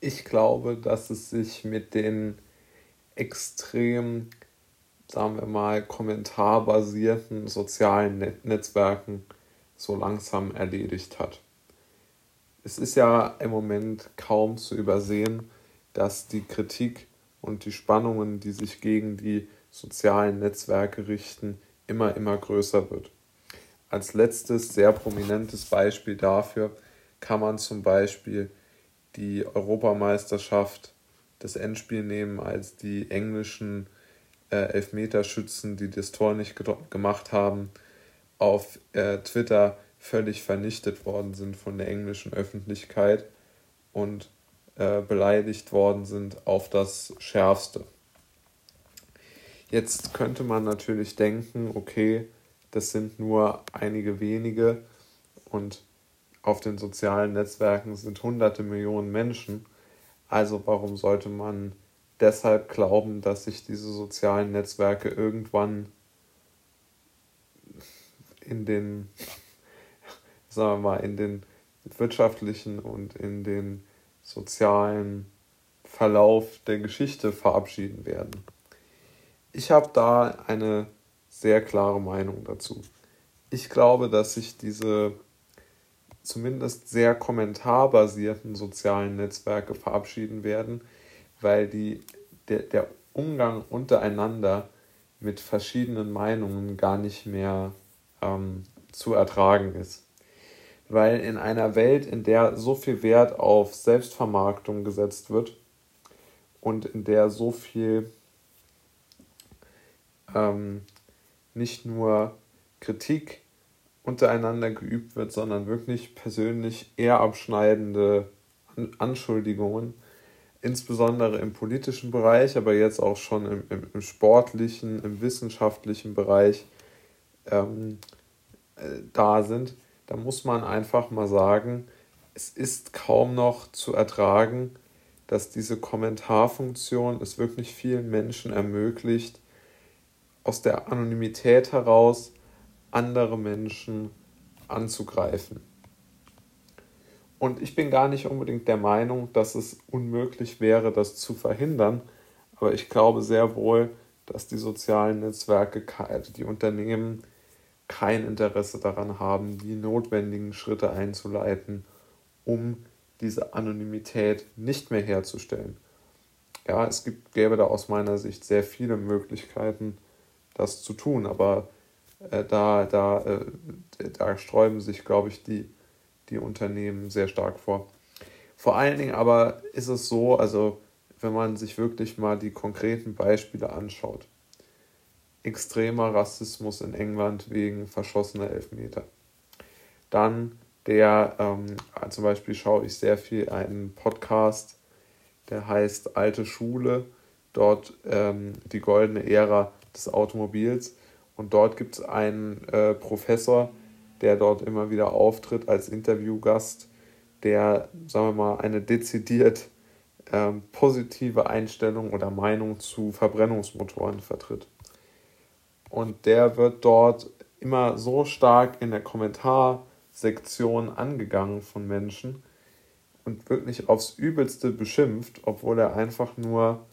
ich glaube, dass es sich mit den extrem, sagen wir mal, kommentarbasierten sozialen Net Netzwerken so langsam erledigt hat. Es ist ja im Moment kaum zu übersehen, dass die Kritik und die Spannungen, die sich gegen die sozialen Netzwerke richten, immer, immer größer wird. Als letztes sehr prominentes Beispiel dafür kann man zum Beispiel die Europameisterschaft das Endspiel nehmen, als die englischen äh, Elfmeterschützen, die das Tor nicht gemacht haben, auf äh, Twitter völlig vernichtet worden sind von der englischen Öffentlichkeit und äh, beleidigt worden sind auf das Schärfste. Jetzt könnte man natürlich denken, okay, das sind nur einige wenige und auf den sozialen Netzwerken sind hunderte Millionen Menschen. Also warum sollte man deshalb glauben, dass sich diese sozialen Netzwerke irgendwann in den, sagen wir mal, in den wirtschaftlichen und in den sozialen Verlauf der Geschichte verabschieden werden. Ich habe da eine sehr klare Meinung dazu. Ich glaube, dass sich diese zumindest sehr kommentarbasierten sozialen Netzwerke verabschieden werden, weil die, der, der Umgang untereinander mit verschiedenen Meinungen gar nicht mehr ähm, zu ertragen ist. Weil in einer Welt, in der so viel Wert auf Selbstvermarktung gesetzt wird und in der so viel ähm, nicht nur Kritik untereinander geübt wird, sondern wirklich persönlich eher abschneidende Anschuldigungen, insbesondere im politischen Bereich, aber jetzt auch schon im, im, im sportlichen, im wissenschaftlichen Bereich ähm, äh, da sind, da muss man einfach mal sagen, es ist kaum noch zu ertragen, dass diese Kommentarfunktion es wirklich vielen Menschen ermöglicht, aus der Anonymität heraus andere Menschen anzugreifen. Und ich bin gar nicht unbedingt der Meinung, dass es unmöglich wäre, das zu verhindern, aber ich glaube sehr wohl, dass die sozialen Netzwerke, also die Unternehmen kein Interesse daran haben, die notwendigen Schritte einzuleiten, um diese Anonymität nicht mehr herzustellen. Ja, es gibt, gäbe da aus meiner Sicht sehr viele Möglichkeiten, das zu tun, aber äh, da, da, äh, da sträuben sich, glaube ich, die, die Unternehmen sehr stark vor. Vor allen Dingen aber ist es so, also wenn man sich wirklich mal die konkreten Beispiele anschaut. Extremer Rassismus in England wegen verschossener Elfmeter. Dann der, ähm, zum Beispiel schaue ich sehr viel einen Podcast, der heißt Alte Schule, dort ähm, die goldene Ära des Automobils. Und dort gibt es einen äh, Professor, der dort immer wieder auftritt als Interviewgast, der, sagen wir mal, eine dezidiert ähm, positive Einstellung oder Meinung zu Verbrennungsmotoren vertritt. Und der wird dort immer so stark in der Kommentarsektion angegangen von Menschen und wirklich aufs Übelste beschimpft, obwohl er einfach nur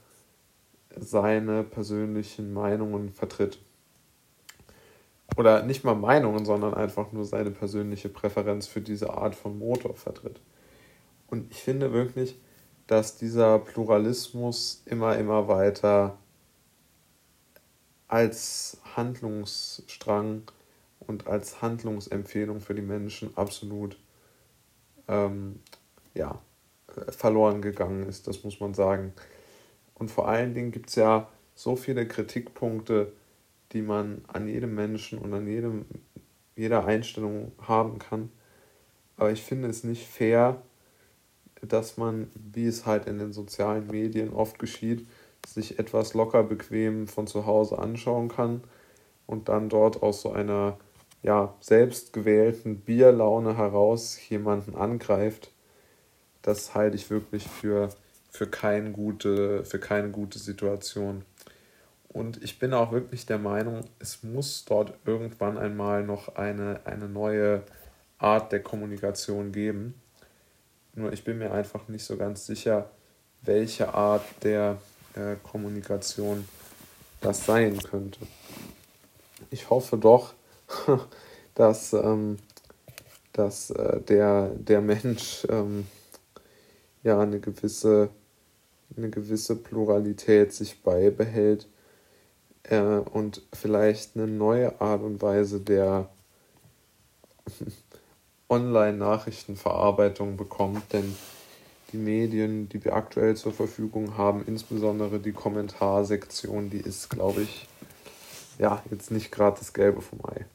seine persönlichen Meinungen vertritt. Oder nicht mal Meinungen, sondern einfach nur seine persönliche Präferenz für diese Art von Motor vertritt. Und ich finde wirklich, dass dieser Pluralismus immer, immer weiter als Handlungsstrang und als Handlungsempfehlung für die Menschen absolut ähm, ja, verloren gegangen ist, das muss man sagen. Und vor allen Dingen gibt es ja so viele Kritikpunkte, die man an jedem Menschen und an jedem, jeder Einstellung haben kann. Aber ich finde es nicht fair, dass man, wie es halt in den sozialen Medien oft geschieht, sich etwas locker bequem von zu Hause anschauen kann und dann dort aus so einer ja, selbstgewählten Bierlaune heraus jemanden angreift. Das halte ich wirklich für für, kein gute, für keine gute Situation. Und ich bin auch wirklich der Meinung, es muss dort irgendwann einmal noch eine, eine neue Art der Kommunikation geben, Nur ich bin mir einfach nicht so ganz sicher, welche Art der äh, Kommunikation das sein könnte. Ich hoffe doch, dass, ähm, dass äh, der, der Mensch ähm, ja eine gewisse, eine gewisse Pluralität sich beibehält äh, und vielleicht eine neue Art und Weise der Online-Nachrichtenverarbeitung bekommt, denn die Medien, die wir aktuell zur Verfügung haben, insbesondere die Kommentarsektion, die ist, glaube ich, ja, jetzt nicht gerade das Gelbe vom Ei.